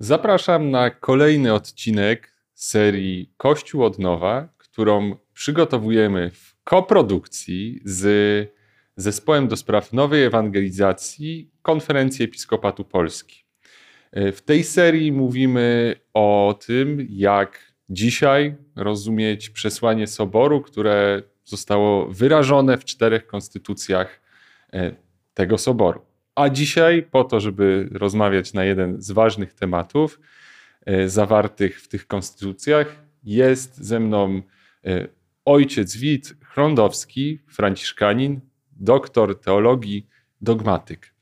Zapraszam na kolejny odcinek serii Kościół od Nowa, którą przygotowujemy w koprodukcji z Zespołem do Spraw Nowej Ewangelizacji Konferencji Episkopatu Polski. W tej serii mówimy o tym, jak dzisiaj rozumieć przesłanie Soboru, które zostało wyrażone w czterech konstytucjach e, tego Soboru. A dzisiaj, po to, żeby rozmawiać na jeden z ważnych tematów e, zawartych w tych konstytucjach, jest ze mną e, ojciec Wit Chrądowski, franciszkanin, doktor teologii, dogmatyk.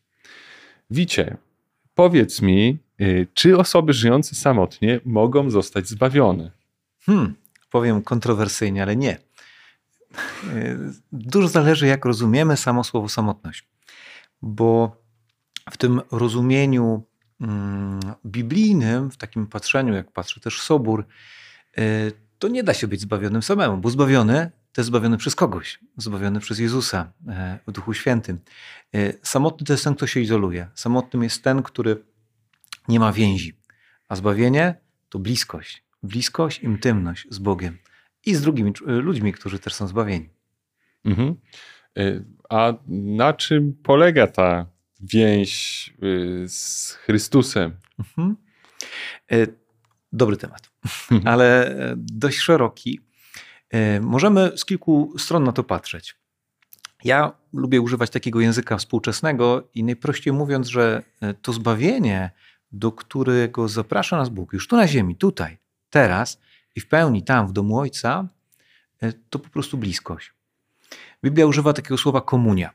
Wicie, powiedz mi, e, czy osoby żyjące samotnie mogą zostać zbawione? Hmm, powiem kontrowersyjnie, ale nie. Dużo zależy, jak rozumiemy samo słowo samotność. Bo w tym rozumieniu mm, biblijnym, w takim patrzeniu, jak patrzy też Sobór, y, to nie da się być zbawionym samemu, bo zbawiony to jest zbawiony przez kogoś, zbawiony przez Jezusa e, w Duchu Świętym. E, samotny to jest ten, kto się izoluje. Samotnym jest ten, który nie ma więzi. A zbawienie to bliskość. Bliskość, intymność z Bogiem i z drugimi ludźmi, którzy też są zbawieni. Mhm. A na czym polega ta więź y, z Chrystusem. Mhm. E, dobry temat, ale e, dość szeroki. E, możemy z kilku stron na to patrzeć. Ja lubię używać takiego języka współczesnego i najprościej mówiąc, że to zbawienie, do którego zaprasza nas Bóg już tu na ziemi, tutaj, teraz i w pełni tam, w domu Ojca, to po prostu bliskość. Biblia używa takiego słowa komunia.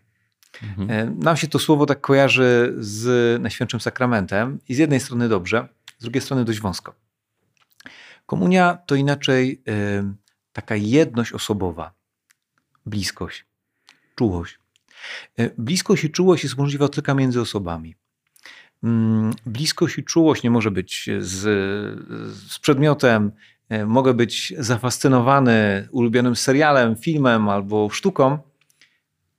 Mhm. E, nam się to słowo tak kojarzy z Najświętszym Sakramentem i z jednej strony dobrze, z drugiej strony dość wąsko. Komunia to inaczej y, taka jedność osobowa, bliskość, czułość. Y, bliskość i czułość jest możliwa tylko między osobami. Y, bliskość i czułość nie może być z, z przedmiotem, mogę być zafascynowany ulubionym serialem, filmem albo sztuką,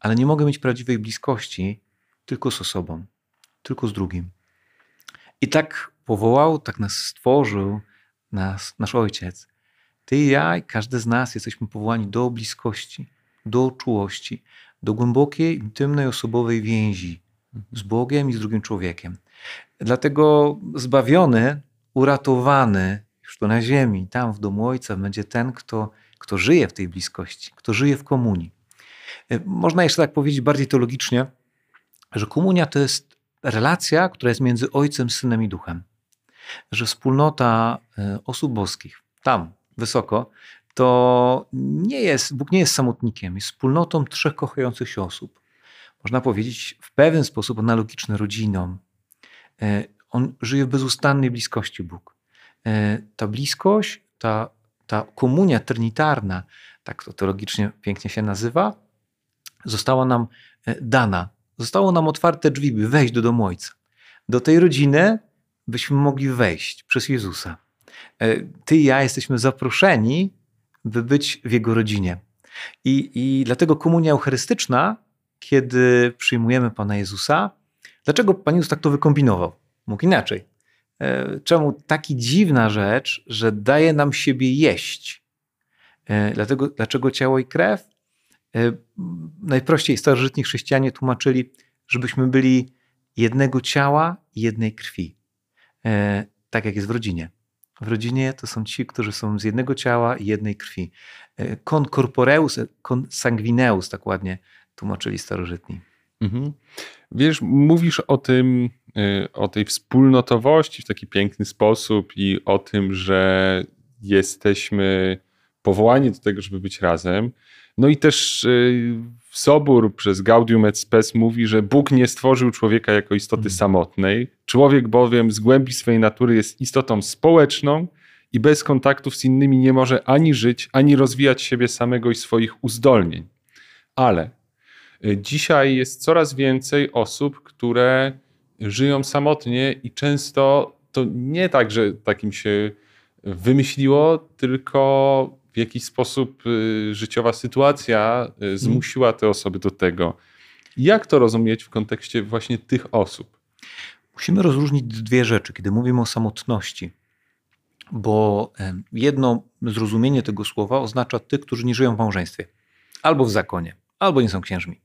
ale nie mogę mieć prawdziwej bliskości tylko z osobą, tylko z drugim. I tak powołał, tak nas stworzył nas, nasz Ojciec. Ty i ja, i każdy z nas jesteśmy powołani do bliskości, do czułości, do głębokiej, intymnej, osobowej więzi z Bogiem i z drugim człowiekiem. Dlatego zbawiony, uratowany już tu na ziemi, tam w domu Ojca, będzie ten, kto, kto żyje w tej bliskości, kto żyje w komunii. E, można jeszcze tak powiedzieć bardziej teologicznie, że komunia to jest relacja, która jest między Ojcem, Synem i Duchem. Że wspólnota e, osób boskich, tam, wysoko, to nie jest, Bóg nie jest samotnikiem, jest wspólnotą trzech kochających się osób. Można powiedzieć w pewien sposób analogiczny rodzinom. E, on żyje w bezustannej bliskości Bóg. Ta bliskość, ta, ta komunia trinitarna, tak to teologicznie pięknie się nazywa, została nam e, dana. Zostało nam otwarte drzwi, by wejść do domu Ojca. Do tej rodziny byśmy mogli wejść przez Jezusa. E, ty i ja jesteśmy zaproszeni, by być w Jego rodzinie. I, i dlatego komunia eucharystyczna, kiedy przyjmujemy Pana Jezusa, dlaczego Pan Jezus tak to wykombinował? Mógł inaczej. E, czemu taki dziwna rzecz, że daje nam siebie jeść? Dlatego, dlaczego ciało i krew? E, najprościej starożytni chrześcijanie tłumaczyli, żebyśmy byli jednego ciała i jednej krwi. E, tak jak jest w rodzinie. W rodzinie to są ci, którzy są z jednego ciała i jednej krwi. Con corporeus, con sanguineus, tak ładnie tłumaczyli starożytni. Mhm. Wiesz, mówisz o tym, e, o tej wspólnotowości w taki piękny sposób i o tym, że jesteśmy powołani do tego, żeby być razem. No i też y, Sobór przez Gaudium et Spes mówi, że Bóg nie stworzył człowieka jako istoty mhm. samotnej. Człowiek bowiem z głębi swej natury jest istotą społeczną i bez kontaktów z innymi nie może ani żyć, ani rozwijać siebie samego i swoich uzdolnień. Ale y, dzisiaj jest coraz więcej osób, które żyją samotnie i często to nie tak, że takim się wymyśliło, tylko w jakiś sposób y, życiowa sytuacja y, mhm. zmusiła te osoby do tego. Jak to rozumieć w kontekście właśnie tych osób? Musimy rozróżnić dwie rzeczy, kiedy mówimy o samotności, bo jedno zrozumienie tego słowa oznacza tych, którzy nie żyją w małżeństwie, albo w zakonie, albo nie są księżmi.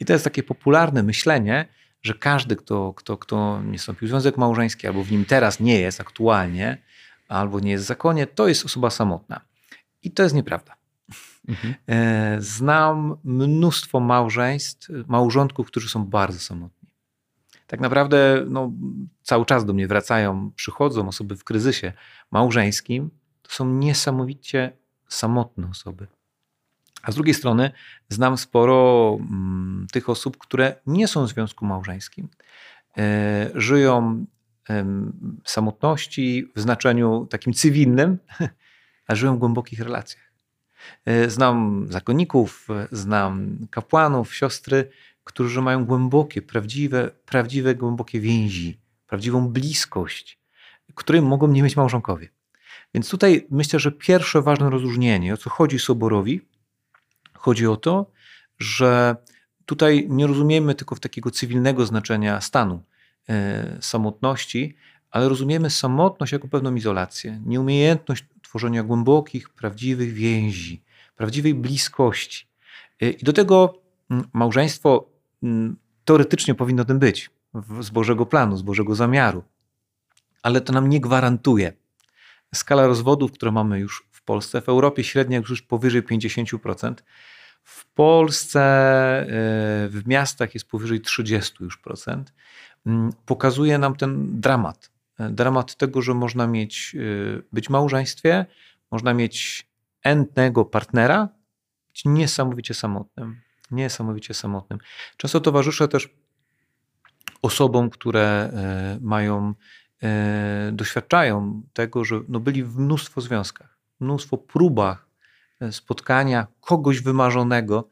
I to jest takie popularne myślenie, że każdy, kto, kto, kto nie wstąpił w związek małżeński, albo w nim teraz nie jest aktualnie, albo nie jest w zakonie, to jest osoba samotna. I to jest nieprawda. Mhm. E, znam mnóstwo małżeństw, małżonków, którzy są bardzo samotni. Tak naprawdę no, cały czas do mnie wracają, przychodzą osoby w kryzysie małżeńskim. To są niesamowicie samotne osoby. A z drugiej strony znam sporo mm, tych osób, które nie są w związku małżeńskim. E, żyją w samotności w znaczeniu takim cywilnym, a żyją w głębokich relacjach. E, znam zakonników, znam kapłanów, siostry, którzy mają głębokie, prawdziwe, prawdziwe głębokie więzi, prawdziwą bliskość, której mogą nie mieć małżonkowie. Więc tutaj myślę, że pierwsze ważne rozróżnienie, o co chodzi Soborowi, chodzi o to, że tutaj nie rozumiemy tylko w takiego cywilnego znaczenia stanu e, samotności, ale rozumiemy samotność jako pewną izolację, nieumiejętność tworzenia głębokich, prawdziwych więzi, prawdziwej bliskości. E, I do tego mm, małżeństwo mm, teoretycznie powinno tym być, z Bożego planu, z Bożego zamiaru, ale to nam nie gwarantuje. Skala rozwodów, które mamy już w Polsce, w Europie średnia już powyżej 50%, w Polsce e, w miastach jest powyżej 30 już procent. Mm, pokazuje nam ten dramat. E, dramat tego, że można mieć, e, być w małżeństwie, można mieć entnego partnera, być niesamowicie samotnym. Niesamowicie samotnym. Często towarzyszę też osobom, które mają, doświadczają tego, że no byli w mnóstwo związkach, mnóstwo próbach spotkania kogoś wymarzonego,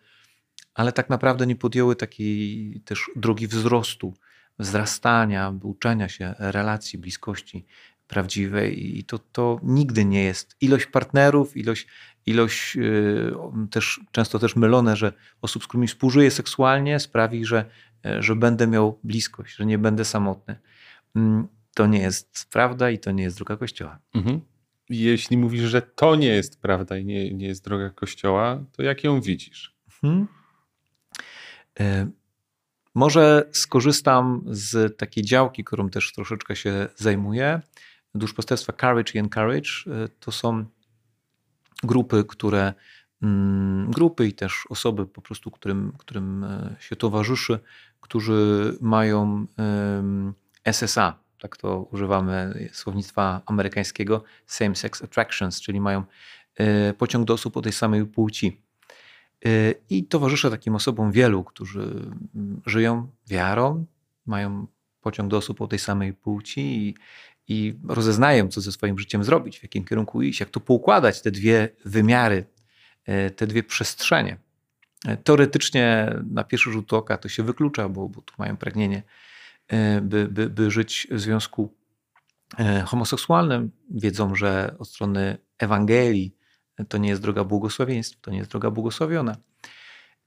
ale tak naprawdę nie podjęły takiej też drogi wzrostu, wzrastania, uczenia się relacji, bliskości prawdziwej i to, to nigdy nie jest. Ilość partnerów, ilość, ilość yy, też często też mylone, że osób, z którymi współżyję seksualnie sprawi, że, yy, że będę miał bliskość, że nie będę samotny. Yy, to nie jest prawda i to nie jest droga Kościoła. Mhm jeśli mówisz, że to nie jest prawda i nie, nie jest droga Kościoła, to jak ją widzisz? Hmm. Może skorzystam z takiej działki, którą też troszeczkę się zajmuję. Duszpasterstwa Courage i Encourage e, to są grupy, które mm, grupy i też osoby po prostu, którym, którym e, się towarzyszy, którzy mają SSA, tak to używamy słownictwa amerykańskiego, same-sex attractions, czyli mają e, pociąg do osób o tej samej płci. E, I towarzyszę takim osobom wielu, którzy mm, żyją wiarą, mają pociąg do osób o tej samej płci i, i rozeznają, co ze swoim życiem zrobić, w jakim kierunku iść, jak to poukładać, te dwie wymiary, e, te dwie przestrzenie. Teoretycznie na pierwszy rzut oka to się wyklucza, bo, bo tu mają pragnienie by, by, by żyć w związku homoseksualnym, wiedzą, że od strony Ewangelii to nie jest droga błogosławieństw, to nie jest droga błogosławiona.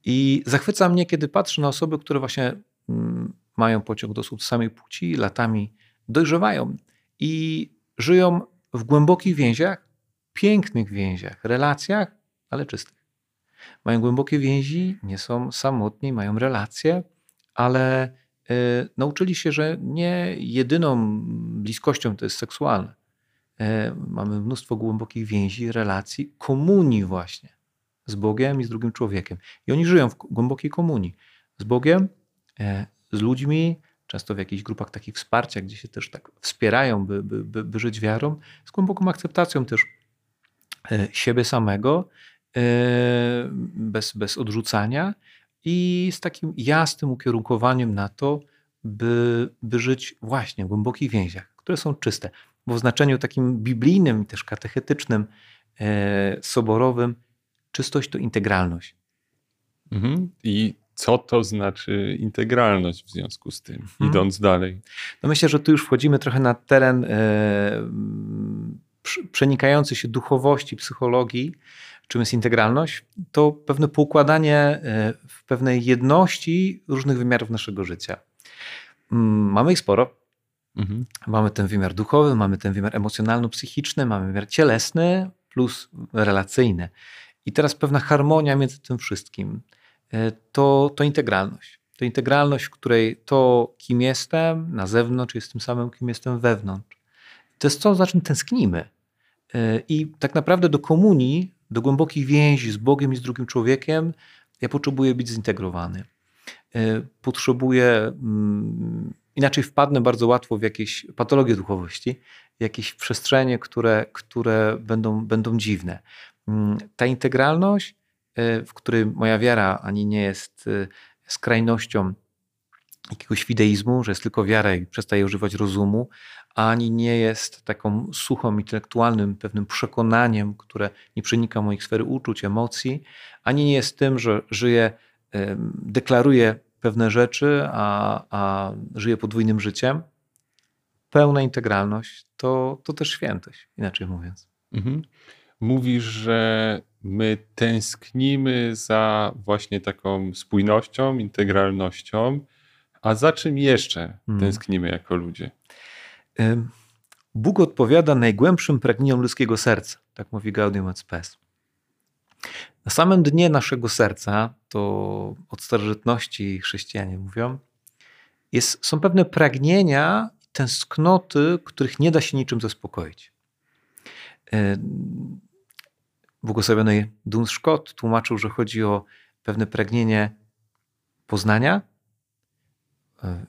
I zachwyca mnie, kiedy patrzę na osoby, które właśnie mm, mają pociąg do osób samej płci, latami dojrzewają i żyją w głębokich więziach, pięknych więziach, relacjach, ale czystych. Mają głębokie więzi, nie są samotni, mają relacje, ale E, nauczyli się, że nie jedyną bliskością to jest seksualne. E, mamy mnóstwo głębokich więzi, relacji, komunii właśnie z Bogiem i z drugim człowiekiem. I oni żyją w głębokiej komunii z Bogiem, e, z ludźmi, często w jakichś grupach takich wsparcia, gdzie się też tak wspierają, by, by, by, by żyć wiarą, z głęboką akceptacją też siebie samego, bez, bez odrzucania i z takim jasnym ukierunkowaniem na to, by, by żyć właśnie w głębokich więziach, które są czyste. Bo w znaczeniu takim biblijnym, też katechetycznym, e, soborowym, czystość to integralność. Mhm. I co to znaczy integralność w związku z tym, mhm. idąc dalej? No myślę, że tu już wchodzimy trochę na teren e, przenikający się duchowości, psychologii, czym jest integralność, to pewne poukładanie e, w pewnej jedności różnych wymiarów naszego życia. Mm, mamy ich sporo. Mhm. Mamy ten wymiar duchowy, mamy ten wymiar emocjonalno-psychiczny, mamy wymiar cielesny plus relacyjny. I teraz pewna harmonia między tym wszystkim. E, to, to integralność. To integralność, w której to, kim jestem na zewnątrz, jest tym samym, kim jestem wewnątrz. To jest to, za czym tęsknimy. E, I tak naprawdę do komunii, do głębokich więzi z Bogiem i z drugim człowiekiem, ja potrzebuję być zintegrowany. E, potrzebuję, mm, inaczej wpadnę bardzo łatwo w jakieś patologie duchowości, jakieś przestrzenie, które, które będą, będą dziwne. Mm, ta integralność, e, w której moja wiara ani nie jest skrajnością jakiegoś fideizmu, że jest tylko wiara i przestaje używać rozumu, ani nie jest taką suchą, intelektualnym pewnym przekonaniem, które nie przenika moich sfery uczuć, emocji, ani nie jest tym, że żyję, deklaruję pewne rzeczy, a, a żyję podwójnym życiem. Pełna integralność to, to też świętość, inaczej mówiąc. Mhm. Mówisz, że my tęsknimy za właśnie taką spójnością, integralnością, a za czym jeszcze hmm. tęsknimy jako ludzie? Bóg odpowiada najgłębszym pragnieniom ludzkiego serca, tak mówi Gaudium et Spes. Na samym dnie naszego serca, to od starożytności chrześcijanie mówią, jest, są pewne pragnienia, tęsknoty, których nie da się niczym zaspokoić. Błogosławiony Duns Scott tłumaczył, że chodzi o pewne pragnienie poznania, e,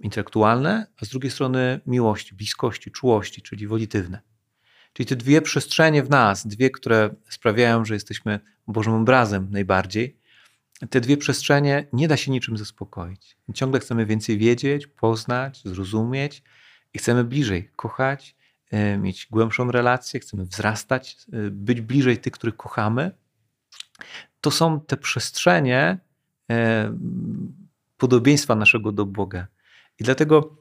intelektualne, a z drugiej strony miłości, bliskości, czułości, czyli wolitywne. Czyli te dwie przestrzenie w nas, dwie, które sprawiają, że jesteśmy Bożym obrazem najbardziej, te dwie przestrzenie nie da się niczym zaspokoić. Ciągle chcemy więcej wiedzieć, poznać, zrozumieć i chcemy bliżej kochać, E, mieć głębszą relację, chcemy wzrastać, e, być bliżej tych, których kochamy, to są te przestrzenie e, podobieństwa naszego do Boga. I dlatego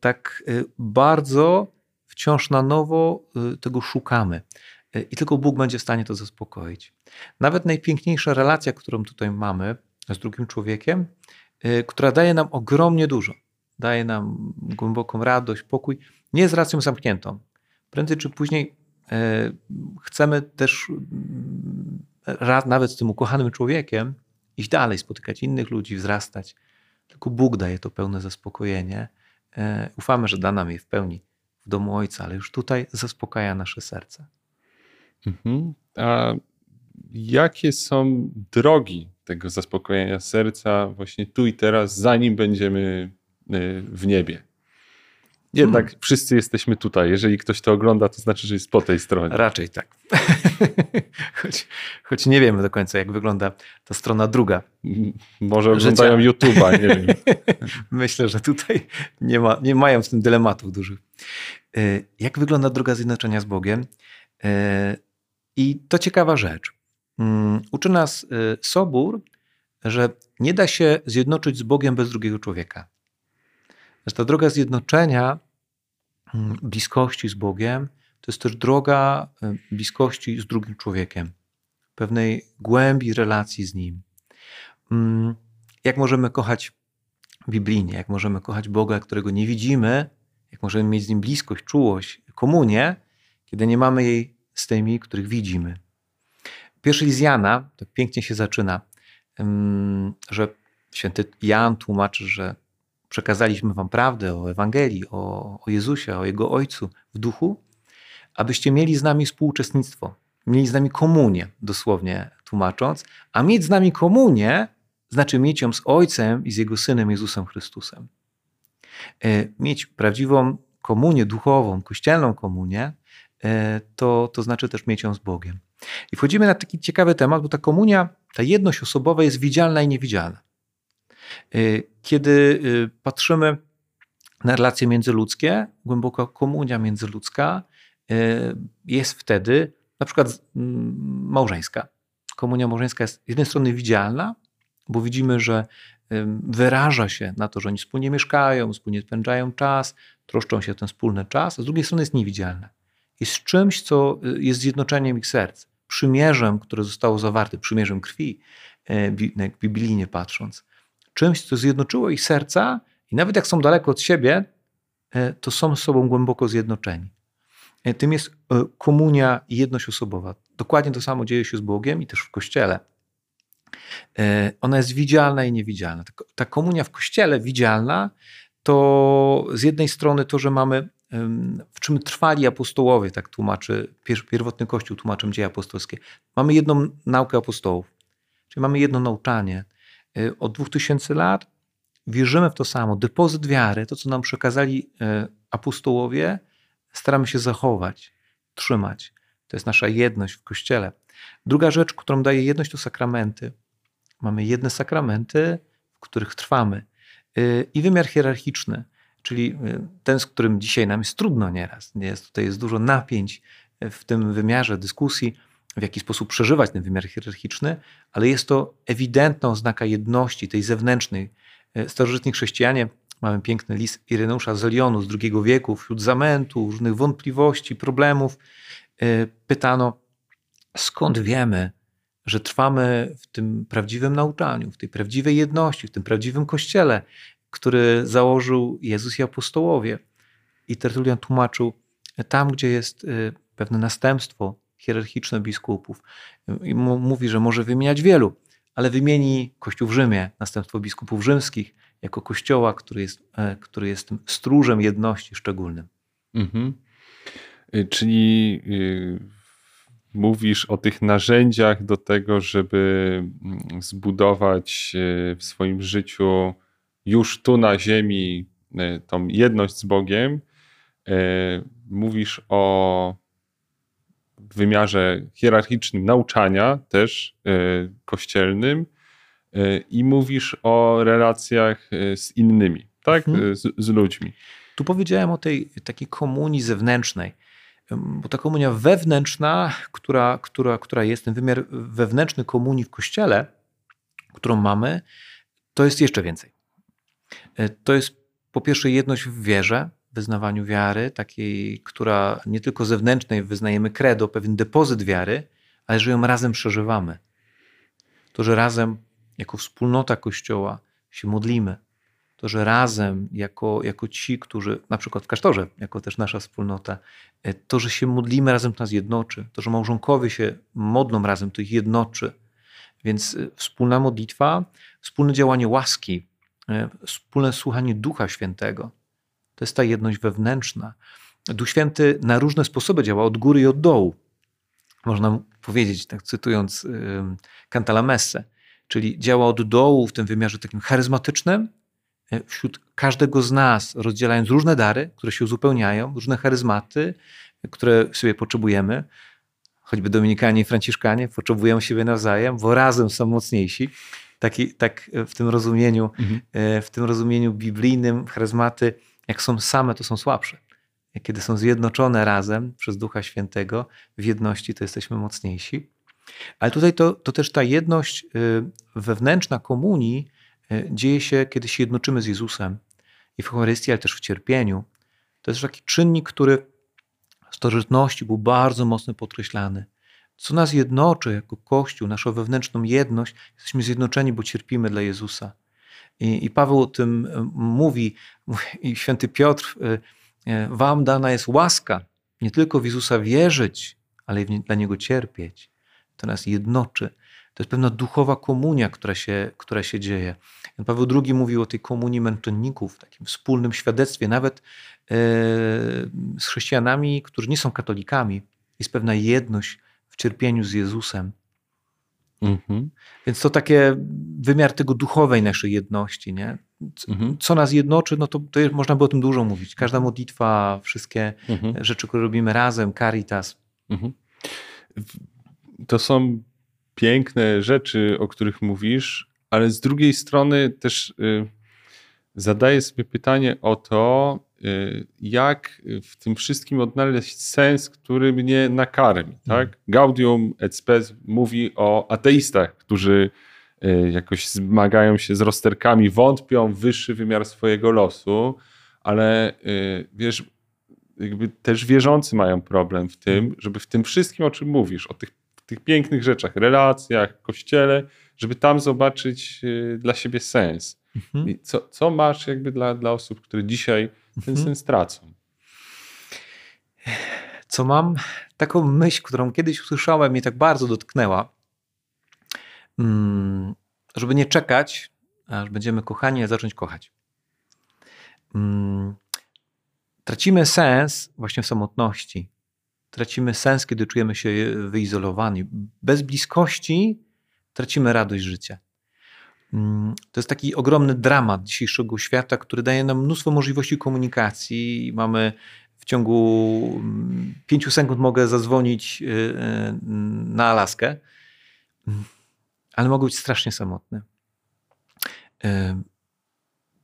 tak bardzo wciąż na nowo tego szukamy. I tylko Bóg będzie w stanie to zaspokoić. Nawet najpiękniejsza relacja, którą tutaj mamy z drugim człowiekiem, która daje nam ogromnie dużo, daje nam głęboką radość, pokój, nie jest racją zamkniętą. Prędzej czy później chcemy też mm, nawet z tym ukochanym człowiekiem iść dalej, spotykać innych ludzi, wzrastać. Tylko Bóg daje to pełne zaspokojenie. Ufamy, że da nam je w pełni w domu Ojca, ale już tutaj zaspokaja nasze serce. Mhm. A jakie są drogi tego zaspokojenia serca właśnie tu i teraz, zanim będziemy e, w niebie? Jednak hmm. wszyscy jesteśmy tutaj. Jeżeli ktoś to ogląda, to znaczy, że jest po tej stronie. Raczej tak. choć, choć nie wiemy do końca, jak wygląda ta strona druga. Może oglądają YouTube'a, nie wiem. Myślę, że tutaj nie, ma, nie mają w tym dylematów dużych. E, jak wygląda droga zjednoczenia z Bogiem? E, I to ciekawa rzecz. Mm, uczy nas e, Sobór, że nie da się zjednoczyć z Bogiem bez drugiego człowieka. Że ta droga zjednoczenia, mm, bliskości z Bogiem, to jest też droga bliskości z drugim człowiekiem, pewnej głębi relacji z Nim. Mm, jak możemy kochać biblijnie, jak możemy kochać Boga, którego nie widzimy, jak możemy mieć z Nim bliskość, czułość, komunię, kiedy nie mamy jej z tymi, których widzimy. Pierwszy list Jana, tak pięknie się zaczyna, że święty Jan tłumaczy, że przekazaliśmy wam prawdę o Ewangelii, o, o Jezusie, o Jego Ojcu w duchu, abyście mieli z nami współuczestnictwo, mieli z nami komunię, dosłownie tłumacząc, a mieć z nami komunię znaczy mieć ją z Ojcem i z Jego Synem Jezusem Chrystusem. E, mieć prawdziwą komunię duchową, kościelną komunię, e, to, to znaczy też mieć ją z Bogiem. I wchodzimy na taki ciekawy temat, bo ta komunia, ta jedność osobowa jest widzialna i niewidzialna. Y, kiedy patrzymy na relacje międzyludzkie, głęboka komunia międzyludzka jest wtedy na przykład małżeńska. Komunia małżeńska jest z jednej strony widzialna, bo widzimy, że wyraża się na to, że oni wspólnie mieszkają, wspólnie spędzają czas, troszczą się o ten wspólny czas, a z drugiej strony jest niewidzialna. Jest czymś, co jest zjednoczeniem ich serc, przymierzem, które zostało zawarte, przymierzem krwi, jak biblijnie patrząc czymś, co zjednoczyło ich serca i nawet jak są daleko od siebie, to są z sobą głęboko zjednoczeni. Tym jest komunia i jedność osobowa. Dokładnie to samo dzieje się z Bogiem i też w Kościele. Ona jest widzialna i niewidzialna. Ta komunia w Kościele widzialna to z jednej strony to, że mamy w czym trwali apostołowie, tak tłumaczy pierwotny Kościół, tłumaczem dzieje apostolskie. Mamy jedną naukę apostołów, czyli mamy jedno nauczanie. Y, od 2000 lat wierzymy w to samo. Depozyt wiary, to co nam przekazali y, apostołowie, staramy się zachować, trzymać. To jest nasza jedność w Kościele. Druga rzecz, którą daje jedność, to sakramenty. Mamy jedne sakramenty, w których trwamy. Y, I wymiar hierarchiczny czyli y, ten, z którym dzisiaj nam jest trudno nieraz. Jest, tutaj jest dużo napięć w tym wymiarze dyskusji, w jaki sposób przeżywać ten wymiar hierarchiczny, ale jest to ewidentna oznaka jedności, tej zewnętrznej. Y, starożytni chrześcijanie, mamy piękny list Ireneusza z Lyonu z II wieku, wśród zamętu, różnych wątpliwości, problemów, y, pytano, skąd wiemy, że trwamy w tym prawdziwym nauczaniu, w tej prawdziwej jedności, w tym prawdziwym kościele, który założył Jezus i apostołowie. I Tertulian tłumaczył, tam gdzie jest y, pewne następstwo hierarchiczne biskupów, i mówi, że może wymieniać wielu, ale wymieni Kościół w Rzymie, następstwo biskupów rzymskich, jako kościoła, który jest, e, który jest tym stróżem jedności szczególnym. Mhm. Y, czyli y, mówisz o tych narzędziach do tego, żeby mm, zbudować w swoim życiu już tu na ziemi e, tą jedność z Bogiem, e, mówisz o wymiarze hierarchicznym nauczania, też e, kościelnym, i mówisz o relacjach z innymi, tak? Mhm. Z, z, ludźmi. Tu powiedziałem o tej takiej komunii zewnętrznej, bo ta komunia wewnętrzna, która, która, która jest, ten wymiar wewnętrzny komunii w kościele, którą mamy, to jest jeszcze więcej. E, to jest po pierwsze jedność w wierze, wyznawaniu wiary, takiej, która nie tylko zewnętrznej wyznajemy credo, pewien depozyt wiary, ale że ją razem przeżywamy. To, że razem jako wspólnota Kościoła się modlimy. To, że razem jako, jako ci, którzy, na przykład w klasztorze, jako też nasza wspólnota, e, to, że się modlimy razem, to nas jednoczy. To, że małżonkowie się modlą razem, to ich jednoczy. Więc e, wspólna modlitwa, wspólne działanie łaski, E, wspólne słuchanie Ducha Świętego. To jest ta jedność wewnętrzna. Duch Święty na różne sposoby działa, od góry i od dołu. Można powiedzieć, tak cytując Cantalamessę, czyli działa od dołu w tym wymiarze takim charyzmatycznym, wśród każdego z nas, rozdzielając różne dary, które się uzupełniają, różne charyzmaty, które sobie potrzebujemy, choćby Dominikanie i Franciszkanie potrzebują siebie nawzajem, bo razem są mocniejsi taki, tak w tym rozumieniu, mhm. E, w tym rozumieniu biblijnym charyzmaty, jak są same, to są słabsze. Kiedy są zjednoczone razem przez Ducha Świętego w jedności, to jesteśmy mocniejsi. Ale tutaj to, to też ta jedność e, wewnętrzna komunii e, dzieje się, kiedy się jednoczymy z Jezusem i w Eucharystii, ale też w cierpieniu. To jest taki czynnik, który w starożytności był bardzo mocno podkreślany co nas jednoczy jako Kościół, naszą wewnętrzną jedność, jesteśmy zjednoczeni, bo cierpimy dla Jezusa. I, i Paweł o tym e, mówi, i święty Piotr, e, e, wam dana jest łaska, nie tylko w Jezusa wierzyć, ale i dla Niego cierpieć. To nas jednoczy. To jest pewna duchowa komunia, która się, która się dzieje. Paweł II mówił o tej komunii męczenników, takim wspólnym świadectwie, nawet z chrześcijanami, którzy nie są katolikami. Jest pewna jedność w cierpieniu z Jezusem. Mhm. Więc to takie wymiar tego duchowej naszej jedności, nie? Co, mhm. co nas jednoczy, no to, to można by o tym dużo mówić. Każda modlitwa, wszystkie mhm. rzeczy, które robimy razem, caritas. Mhm. To są piękne rzeczy, o których mówisz, ale z drugiej strony też y, zadaję sobie pytanie o to, Y, jak w tym wszystkim odnaleźć sens, który mnie nakarmi. Tak? Mm. Gaudium et Spes mówi o ateistach, którzy y, jakoś zmagają się z rozterkami, wątpią w wyższy wymiar swojego losu, ale wiesz, jakby też wierzący mają problem w tym, mm. żeby w tym wszystkim, o czym mówisz, o tych, tych pięknych rzeczach, relacjach, kościele, żeby tam zobaczyć dla siebie sens. Mhm. Co, co masz jakby dla, dla osób, które dzisiaj ten mhm. sen stracą. Co mam? Taką myśl, którą kiedyś usłyszałem i tak bardzo dotknęła. Mm, żeby nie czekać, aż będziemy kochani, a zacząć kochać. Mm, tracimy sens właśnie w samotności. Tracimy sens, kiedy czujemy się wyizolowani. Bez bliskości tracimy radość życia. Mm, to jest taki ogromny dramat dzisiejszego świata, który daje nam mnóstwo możliwości komunikacji. Mamy w ciągu mm, pięciu sekund mogę zadzwonić y, y, na Alaskę, mm, ale mogę być strasznie samotny. Y,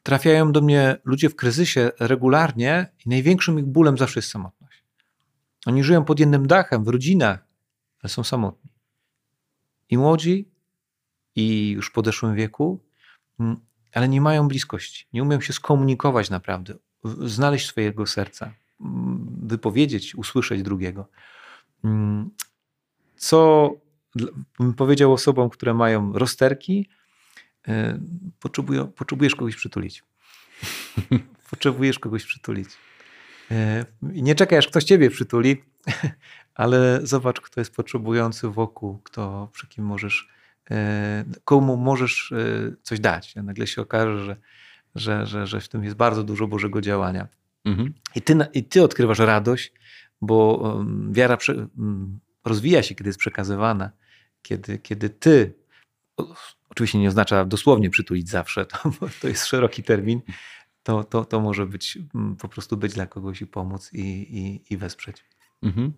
trafiają do mnie ludzie w kryzysie regularnie i największym ich bólem zawsze jest samotność. Oni żyją pod jednym dachem, w rodzinach, ale są samotni. I młodzi, i już w podeszłym wieku, mm, ale nie mają bliskości, nie umieją się skomunikować naprawdę, znaleźć swojego serca, mm, wypowiedzieć, usłyszeć drugiego. Mm, co bym powiedział osobom, które mają rozterki, e, potrzebujesz kogoś przytulić. potrzebujesz kogoś przytulić. E, nie czekaj, aż ktoś ciebie przytuli, ale zobacz, kto jest potrzebujący wokół, kto, przy kim możesz E, komu możesz e, coś dać. Nagle się okaże, że, że, że, że w tym jest bardzo dużo Bożego działania. Mhm. I, ty, I ty odkrywasz radość, bo wiara rozwija się, kiedy jest przekazywana. Kiedy, kiedy ty, oczywiście nie oznacza dosłownie przytulić zawsze, to, to jest szeroki termin, to, to, to może być po prostu być dla kogoś i pomóc i, i, i wesprzeć. Mhm.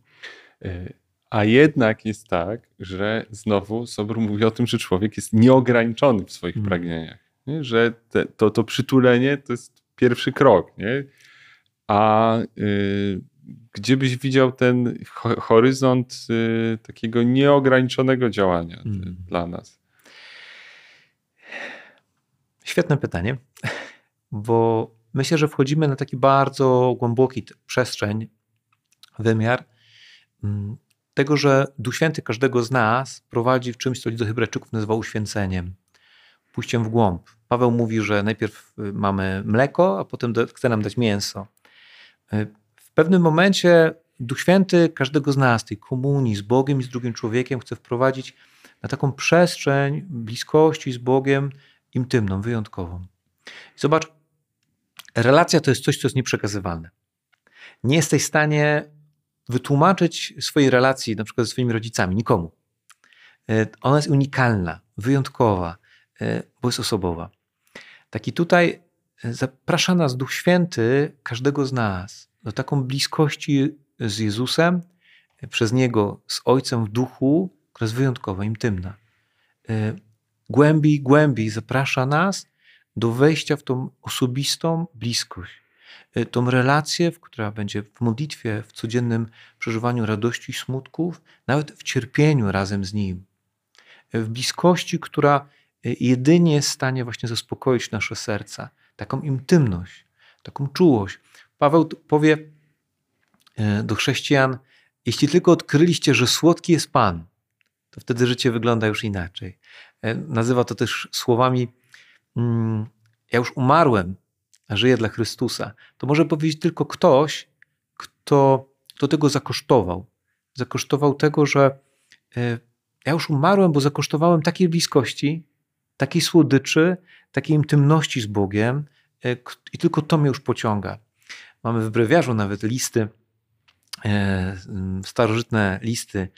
E, a jednak jest tak, że znowu Sobor mówi o tym, że człowiek jest nieograniczony w swoich hmm. pragnieniach. Nie? Że te, to, to przytulenie to jest pierwszy krok. Nie? A y, gdzie byś widział ten horyzont y, takiego nieograniczonego działania hmm. dla nas? Świetne pytanie, bo myślę, że wchodzimy na taki bardzo głęboki przestrzeń, wymiar, mm, tego, że Duch Święty każdego z nas prowadzi w czymś, co do Hebrajczyków nazywa uświęceniem, pójściem w głąb. Paweł mówi, że najpierw y, mamy mleko, a potem chce nam dać mięso. Y, w pewnym momencie Duch Święty każdego z nas, tej komunii z Bogiem i z drugim człowiekiem, chce wprowadzić na taką przestrzeń bliskości z Bogiem intymną, wyjątkową. I zobacz, relacja to jest coś, co jest nieprzekazywalne. Nie jesteś w stanie wytłumaczyć swojej relacji, na przykład ze swoimi rodzicami, nikomu. E, ona jest unikalna, wyjątkowa, e, bo jest osobowa. Taki tutaj e, zaprasza nas Duch Święty, każdego z nas, do taką bliskości z Jezusem, przez Niego, z Ojcem w duchu, która jest wyjątkowa, intymna. Głębiej, głębiej zaprasza nas do wejścia w tą osobistą bliskość. Y, tą relację, która będzie w modlitwie, w codziennym przeżywaniu radości i smutków, nawet w cierpieniu razem z Nim. W bliskości, która y, jedynie jest w stanie właśnie zaspokoić nasze serca. Taką intymność, taką czułość. Paweł powie do chrześcijan, jeśli tylko odkryliście, że słodki jest Pan, to wtedy życie wygląda już inaczej. Nazywa to też słowami, ja już umarłem, a żyje dla Chrystusa, to może powiedzieć tylko ktoś, kto, kto tego zakosztował. Zakosztował tego, że e, ja już umarłem, bo zakosztowałem takiej bliskości, takiej słodyczy, takiej intymności z Bogiem e, i tylko to mnie już pociąga. Mamy w brewiarzu nawet listy, e, starożytne listy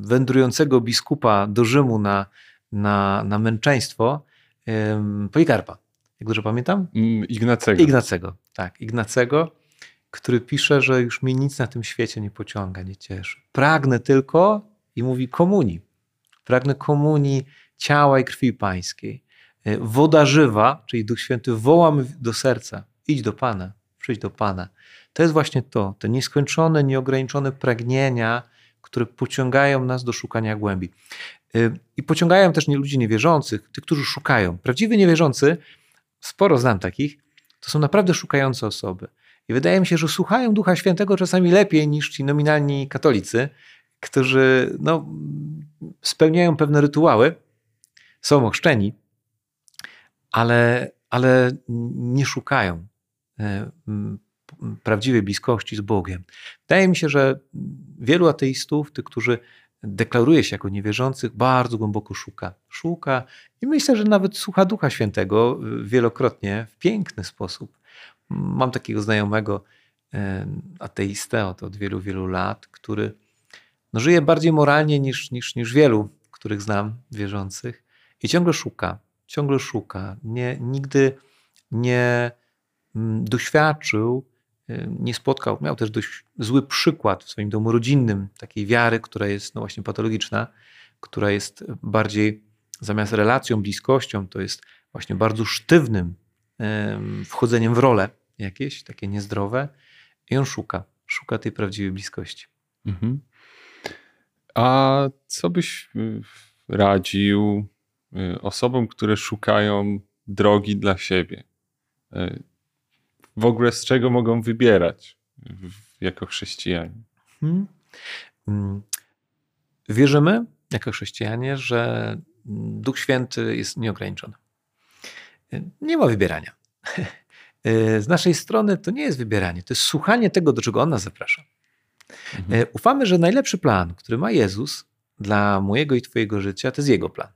wędrującego biskupa do Rzymu na, na, na męczeństwo Polikarpa jak dobrze pamiętam? Mm, Ignacego. Ignacego, tak. Ignacego, który pisze, że już mnie nic na tym świecie nie pociąga, nie cieszy. Pragnę tylko, i mówi komunii. Pragnę komunii ciała i krwi pańskiej. E, woda żywa, czyli Duch Święty, wołam do serca. Idź do Pana, przyjdź do Pana. To jest właśnie to, te nieskończone, nieograniczone pragnienia, które pociągają nas do szukania głębi. E, I pociągają też nie ludzi niewierzących, tych, którzy szukają. Prawdziwy niewierzący sporo znam takich, to są naprawdę szukające osoby. I wydaje mi się, że słuchają Ducha Świętego czasami lepiej niż ci nominalni katolicy, którzy no, spełniają pewne rytuały, są ochrzczeni, ale, ale nie szukają. prawdziwej bliskości z Bogiem. Wydaje mi się, że wielu ateistów, tych, którzy deklaruje się jako niewierzących, bardzo głęboko szuka. Szuka i myślę, że nawet słucha Ducha Świętego wielokrotnie w piękny sposób. Mam takiego znajomego ateistę od, od wielu, wielu lat, który no, żyje bardziej moralnie niż, niż, niż wielu, których znam, wierzących i ciągle szuka, ciągle szuka. Nie, nigdy nie mm, doświadczył nie spotkał, miał też dość zły przykład w swoim domu rodzinnym takiej wiary, która jest no właśnie patologiczna, która jest bardziej zamiast relacją, bliskością, to jest właśnie bardzo sztywnym wchodzeniem w rolę jakieś, takie niezdrowe. I on szuka, szuka tej prawdziwej bliskości. Mhm. A co byś y, radził y, osobom, które szukają drogi dla siebie? W ogóle z czego mogą wybierać jako chrześcijanie? Hmm. hmm. Wierzymy jako chrześcijanie, że Duch Święty jest nieograniczony. Nie ma wybierania. Z naszej strony to nie jest wybieranie, to jest słuchanie tego, do czego On nas zaprasza. Mhm. Ufamy, że najlepszy plan, który ma Jezus dla mojego i Twojego życia, to jest Jego plan.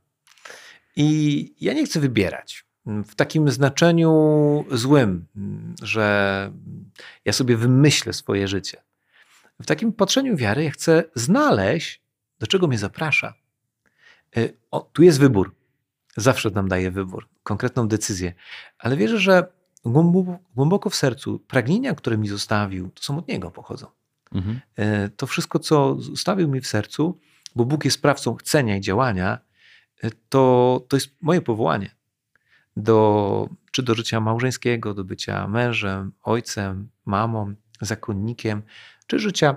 I ja nie chcę wybierać w takim znaczeniu złym, że ja sobie wymyślę swoje życie. W takim patrzeniu wiary ja chcę znaleźć, do czego mnie zaprasza. Y, o, tu jest wybór. Zawsze nam daje wybór, konkretną decyzję, ale wierzę, że głęboko w sercu pragnienia, które mi zostawił, to są od Niego pochodzą. Mhm. Y, to wszystko, co zostawił mi w sercu, bo Bóg jest sprawcą chcenia i działania, y, to, to jest moje powołanie do, czy do życia małżeńskiego, do bycia mężem, ojcem, mamą, zakonnikiem, czy życia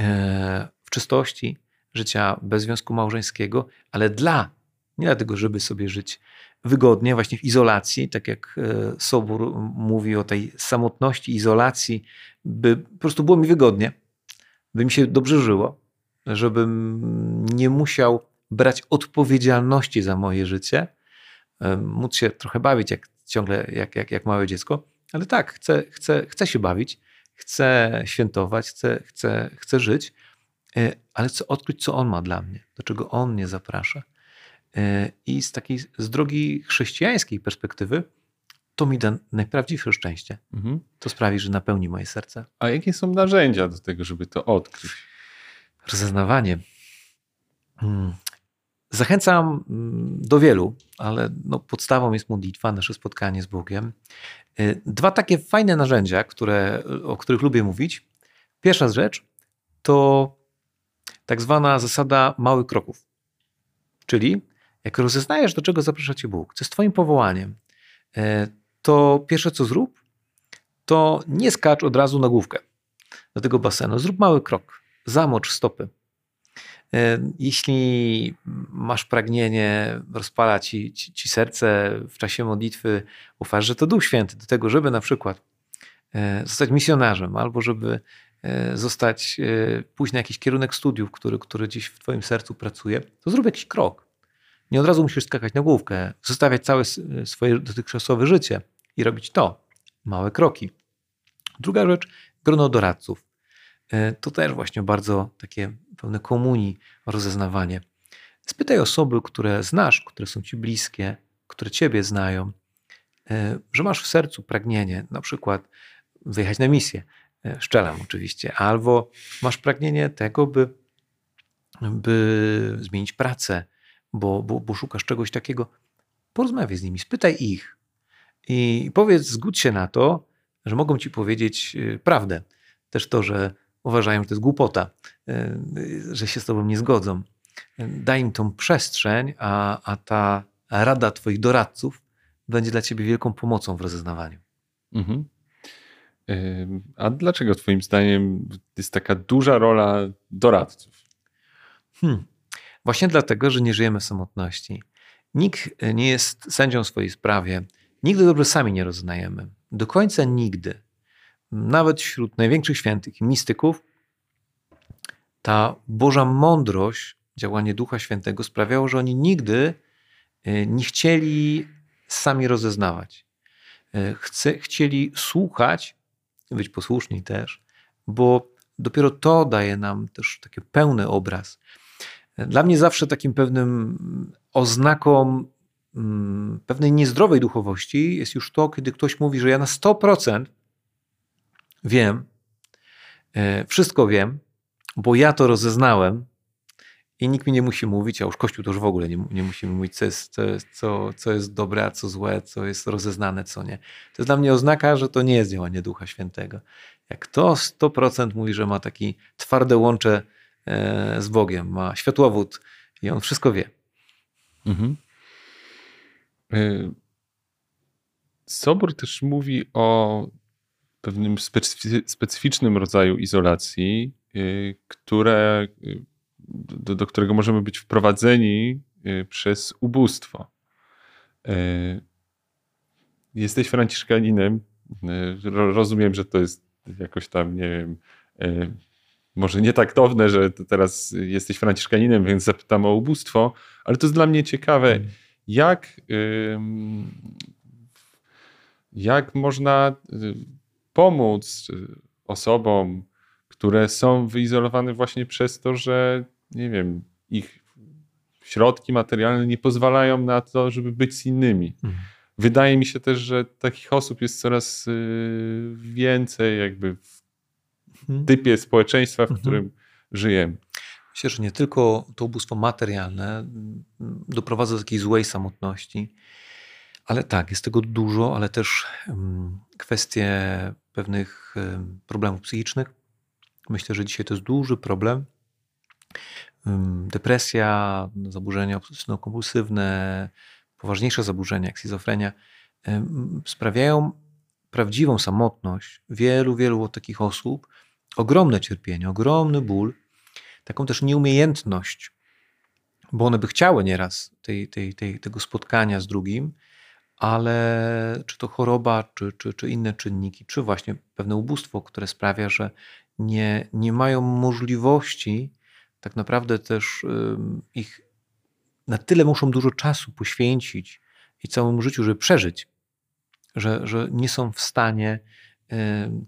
e, w czystości, życia bez związku małżeńskiego, ale dla, nie dlatego, żeby sobie żyć wygodnie, właśnie w izolacji, tak jak e, Sobór mówi o tej samotności, izolacji, by po prostu było mi wygodnie, by mi się dobrze żyło, żebym nie musiał brać odpowiedzialności za moje życie, móc się trochę bawić jak ciągle, jak, jak, jak małe dziecko, ale tak, chcę, chcę, chcę się bawić, chcę świętować, chcę, chcę, chcę żyć, e, ale chcę odkryć, co On ma dla mnie, do czego On mnie zaprasza. E, I z takiej, z drogi chrześcijańskiej perspektywy, to mi da najprawdziwsze szczęście. Mhm. To sprawi, że napełni moje serce. A jakie są narzędzia do tego, żeby to odkryć? Rozeznawanie. Hmm. Zachęcam mm, do wielu, ale no podstawą jest modlitwa, nasze spotkanie z Bogiem. Y, dwa takie fajne narzędzia, które, o których lubię mówić. Pierwsza rzecz to tak zwana zasada małych kroków. Czyli jak rozeznajesz, do czego zaprasza cię Bóg, co jest twoim powołaniem, y, to pierwsze co zrób, to nie skacz od razu na główkę do tego basenu. Zrób mały krok, zamocz stopy. E, jeśli masz pragnienie, rozpala ci, ci, ci, serce w czasie modlitwy, ufasz, że to Duch Święty do tego, żeby na przykład e, zostać misjonarzem albo żeby e, zostać, pójść na jakiś kierunek studiów, który, który dziś w twoim sercu pracuje, to zrób jakiś krok. Nie od razu musisz skakać na główkę, zostawiać całe swoje dotychczasowe życie i robić to. Małe kroki. Druga rzecz, grono doradców. To też właśnie bardzo takie pełne komunii, rozeznawanie. Spytaj osoby, które znasz, które są ci bliskie, które ciebie znają, e, że masz w sercu pragnienie, na przykład wyjechać na misję, e, szczelam oczywiście, albo masz pragnienie tego, by, by zmienić pracę, bo, bo, bo szukasz czegoś takiego, porozmawiaj z nimi, spytaj ich i powiedz, zgódź się na to, że mogą ci powiedzieć e, prawdę. Też to, że uważają, że to jest głupota, e, że się z tobą nie zgodzą. Daj im tą przestrzeń, a, a ta rada twoich doradców będzie dla ciebie wielką pomocą w rozeznawaniu. Mhm. A dlaczego twoim zdaniem jest taka duża rola doradców? Hmm. Właśnie dlatego, że nie żyjemy w samotności. Nikt nie jest sędzią w swojej sprawie. Nigdy dobrze sami nie rozeznajemy. Do końca nigdy nawet wśród największych świętych i mistyków, ta Boża mądrość, działanie Ducha Świętego sprawiało, że oni nigdy e, nie chcieli sami rozeznawać. chce, chcieli słuchać, być posłuszni też, bo dopiero to daje nam też taki pełny obraz. Dla mnie zawsze takim pewnym oznaką mm, pewnej niezdrowej duchowości jest już to, kiedy ktoś mówi, że ja na 100% wiem, e, wszystko wiem, bo ja to rozeznałem i nikt mi nie musi mówić, a już Kościół to już w ogóle nie, nie musi mówić, co jest, co, jest, co, co jest dobre, a co złe, co jest rozeznane, co nie. To jest dla mnie oznaka, że to nie jest działanie Ducha Świętego. Jak to 100% mówi, że ma taki twarde łącze e, z Bogiem, ma światłowód i on wszystko wie. Mhm. E, Sobor też mówi o pewnym specyficznym rodzaju izolacji, e, które, do, do, którego możemy być wprowadzeni przez ubóstwo. Jesteś franciszkaninem. Rozumiem, że to jest jakoś tam, nie wiem, może nie taktowne, że teraz jesteś franciszkaninem, więc zapytam o ubóstwo, ale to jest dla mnie ciekawe, mm. jak, jak można y, pomóc osobom, które są wyizolowane właśnie przez to, że nie wiem, ich środki materialne nie pozwalają na to, żeby być z innymi. Mhm. Wydaje mi się też, że takich osób jest coraz y, więcej jakby w mhm. typie społeczeństwa, w mhm. którym żyjemy. Myślę, że nie tylko to ubóstwo materialne mm, doprowadza do takiej złej samotności, ale tak, jest tego dużo, ale też mm, kwestie pewnych problemów psychicznych. Myślę, że dzisiaj to jest duży problem. Depresja, zaburzenia obsesyjno-kompulsywne, poważniejsze zaburzenia, jak schizofrenia, sprawiają prawdziwą samotność wielu, wielu takich osób, ogromne cierpienie, ogromny ból, taką też nieumiejętność, bo one by chciały nieraz tej, tej, tej, tego spotkania z drugim, ale czy to choroba, czy, czy, czy inne czynniki, czy właśnie pewne ubóstwo, które sprawia, że nie, nie mają możliwości tak naprawdę też ich na tyle muszą dużo czasu poświęcić i całemu życiu, żeby przeżyć, że, że nie są w stanie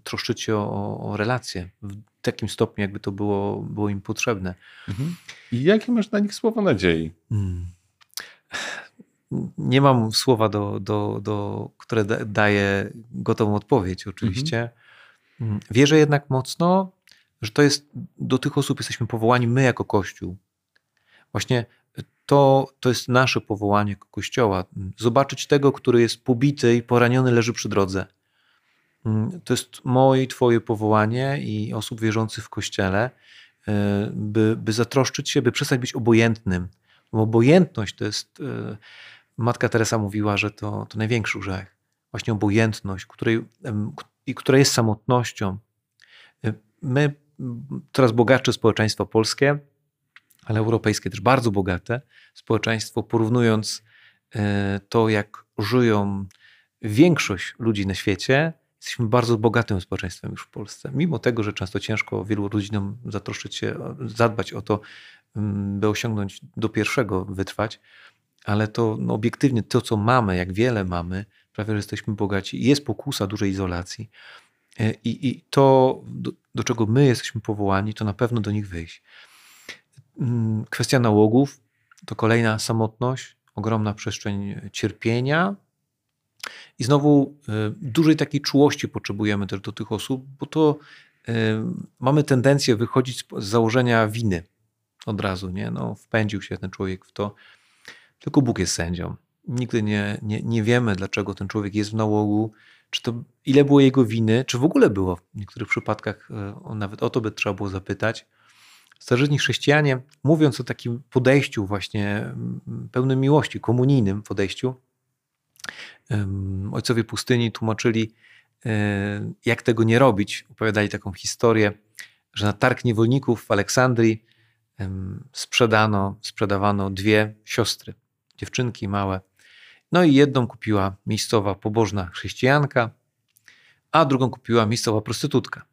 troszczyć się o, o relacje w takim stopniu, jakby to było, było im potrzebne. Mhm. I jakie masz na nich słowo nadziei? Hmm. Nie mam słowa, do, do, do, które da, daje gotową odpowiedź, oczywiście. Mhm. Wierzę jednak mocno, że to jest do tych osób jesteśmy powołani my jako Kościół. Właśnie to, to jest nasze powołanie Kościoła. Zobaczyć tego, który jest pobity i poraniony leży przy drodze. Mm, to jest moje i Twoje powołanie i osób wierzących w Kościele, e, by, by zatroszczyć się, by przestać być obojętnym. Bo obojętność to jest, e, Matka Teresa mówiła, że to, to największy grzech. Właśnie obojętność, której, która jest samotnością. E, my, coraz bogatsze społeczeństwo polskie, ale europejskie też bardzo bogate społeczeństwo, porównując e, to, jak żyją większość ludzi na świecie, jesteśmy bardzo bogatym społeczeństwem już w Polsce. Mimo tego, że często ciężko wielu rodzinom zatroszczyć się, zadbać o to, mm, by osiągnąć do pierwszego, wytrwać, ale to no, obiektywnie to, co mamy, jak wiele mamy, prawie że jesteśmy bogaci. Jest pokusa dużej izolacji. E, I, i to, do, do czego my jesteśmy powołani, to na pewno do nich wyjść. Mm, kwestia nałogów to kolejna samotność, ogromna przestrzeń cierpienia. I znowu y, dużej takiej czułości potrzebujemy też do tych osób, bo to y, mamy tendencję wychodzić z założenia winy od razu. Nie? No, wpędził się ten człowiek w to. Tylko Bóg jest sędzią. Nigdy nie, nie, nie wiemy, dlaczego ten człowiek jest w nałogu, czy to ile było jego winy, czy w ogóle było. W niektórych przypadkach y, nawet o to by trzeba było zapytać starożytni chrześcijanie, mówiąc o takim podejściu właśnie mm, pełnym miłości, komunijnym podejściu, ojcowie pustyni tłumaczyli, e, jak tego nie robić. Opowiadali taką historię, że na targ niewolników w Aleksandrii sprzedano, sprzedawano dwie siostry, dziewczynki małe. No i jedną kupiła miejscowa pobożna chrześcijanka, a drugą kupiła miejscowa prostytutka.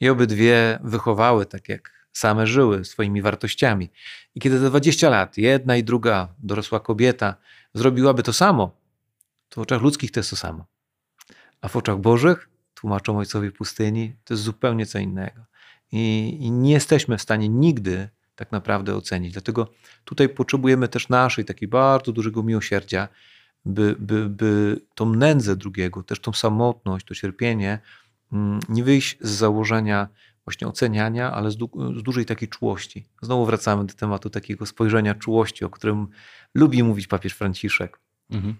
I obydwie wychowały, tak jak same żyły swoimi wartościami. I kiedy za 20 lat jedna i druga dorosła kobieta zrobiłaby to samo, to w oczach ludzkich to jest to samo. a w oczach Bożych, tłumaczą ojcowie pustyni, to jest zupełnie co innego. I, I, nie jesteśmy w stanie nigdy tak naprawdę ocenić. Dlatego tutaj potrzebujemy też naszej takiej bardzo dużego miłosierdzia, by, by, by tą nędzę drugiego, też tą samotność, to cierpienie, mm, nie wyjść z założenia właśnie oceniania, ale z, du z dużej takiej czułości. Znowu wracamy do tematu takiego spojrzenia czułości, o którym lubi mówić papież Franciszek. Mhm.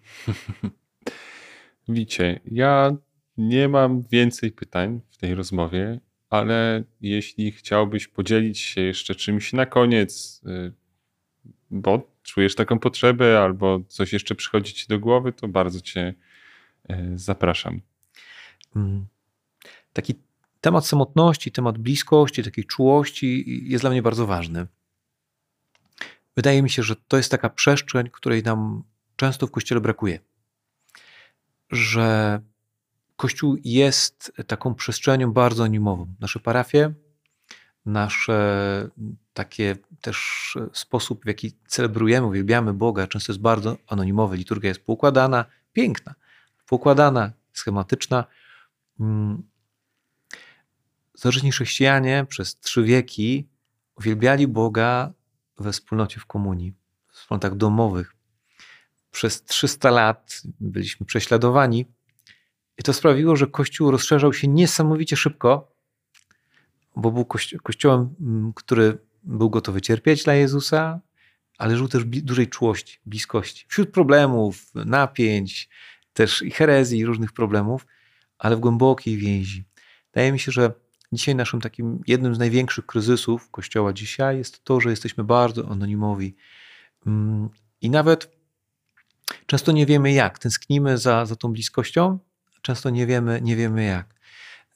Widzicie, ja nie mam więcej pytań w tej rozmowie, ale jeśli chciałbyś podzielić się jeszcze czymś na koniec, y, bo czujesz taką potrzebę albo coś jeszcze przychodzi ci do głowy, to bardzo cię y, zapraszam. Mm. Taki temat samotności, temat bliskości, takiej czułości jest dla mnie bardzo ważny. Wydaje mi się, że to jest taka przestrzeń, której nam często w kościele brakuje. Że Kościół jest taką przestrzenią bardzo animową. Nasze parafie, nasze takie też sposób, w jaki celebrujemy, uwielbiamy Boga, często jest bardzo anonimowy. Liturgia jest poukładana, piękna, poukładana, schematyczna. Mm. Starożytni chrześcijanie przez trzy wieki uwielbiali Boga we wspólnocie w komunii, w wspólnotach domowych. Przez 300 lat byliśmy prześladowani i to sprawiło, że Kościół rozszerzał się niesamowicie szybko, bo był kości kościołem, mm, który był gotowy cierpieć dla Jezusa, ale żył też dużej czułości, bliskości. Wśród problemów, napięć, też i herezji, i różnych problemów, ale w głębokiej więzi. Wydaje mi się, że dzisiaj naszym takim jednym z największych kryzysów Kościoła dzisiaj jest to, że jesteśmy bardzo anonimowi. Mm, I nawet często nie wiemy jak. Tęsknimy za, za tą bliskością, często nie wiemy, nie wiemy jak.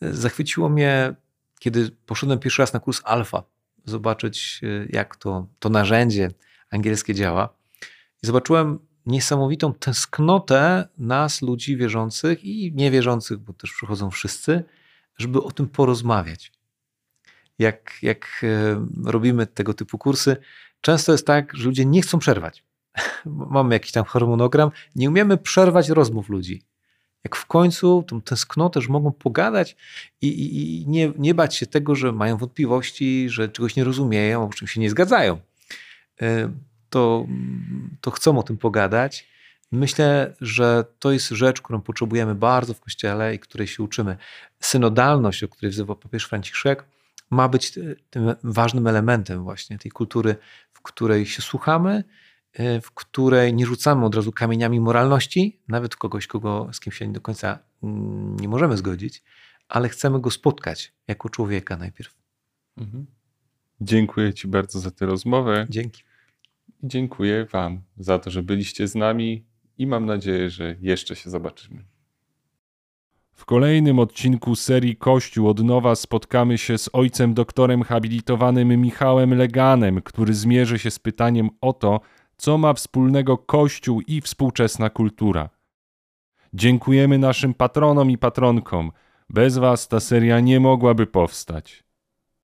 Zachwyciło mnie, kiedy poszedłem pierwszy raz na kurs alfa, zobaczyć e, jak to, to narzędzie angielskie działa. I zobaczyłem niesamowitą tęsknotę nas, ludzi wierzących i niewierzących, bo też przychodzą wszyscy, żeby o tym porozmawiać. Jak, jak e, robimy tego typu kursy, często jest tak, że ludzie nie chcą przerwać. Mamy jakiś tam harmonogram, nie umiemy przerwać rozmów ludzi jak w końcu tą tęsknotę, że mogą pogadać i, i, i, nie, nie bać się tego, że mają wątpliwości, że czegoś nie rozumieją, o czym się nie zgadzają, e, to, to chcą o tym pogadać. Myślę, że to jest rzecz, którą potrzebujemy bardzo w Kościele i której się uczymy. Synodalność, o której wzywa papież Franciszek, ma być tym ważnym elementem właśnie tej kultury, w której się słuchamy, E, w której nie rzucamy od razu kamieniami moralności, nawet kogoś, kogo, z kim się nie do końca mm, nie możemy zgodzić, ale chcemy go spotkać jako człowieka najpierw. Mhm. Dziękuję Ci bardzo za tę rozmowę. Dzięki. I dziękuję Wam za to, że byliście z nami i mam nadzieję, że jeszcze się zobaczymy. W kolejnym odcinku serii Kościół od nowa spotkamy się z ojcem doktorem habilitowanym Michałem Leganem, który zmierzy się z pytaniem o to, co ma wspólnego Kościół i współczesna kultura. Dziękujemy naszym patronom i patronkom. Bez Was ta seria nie mogłaby powstać.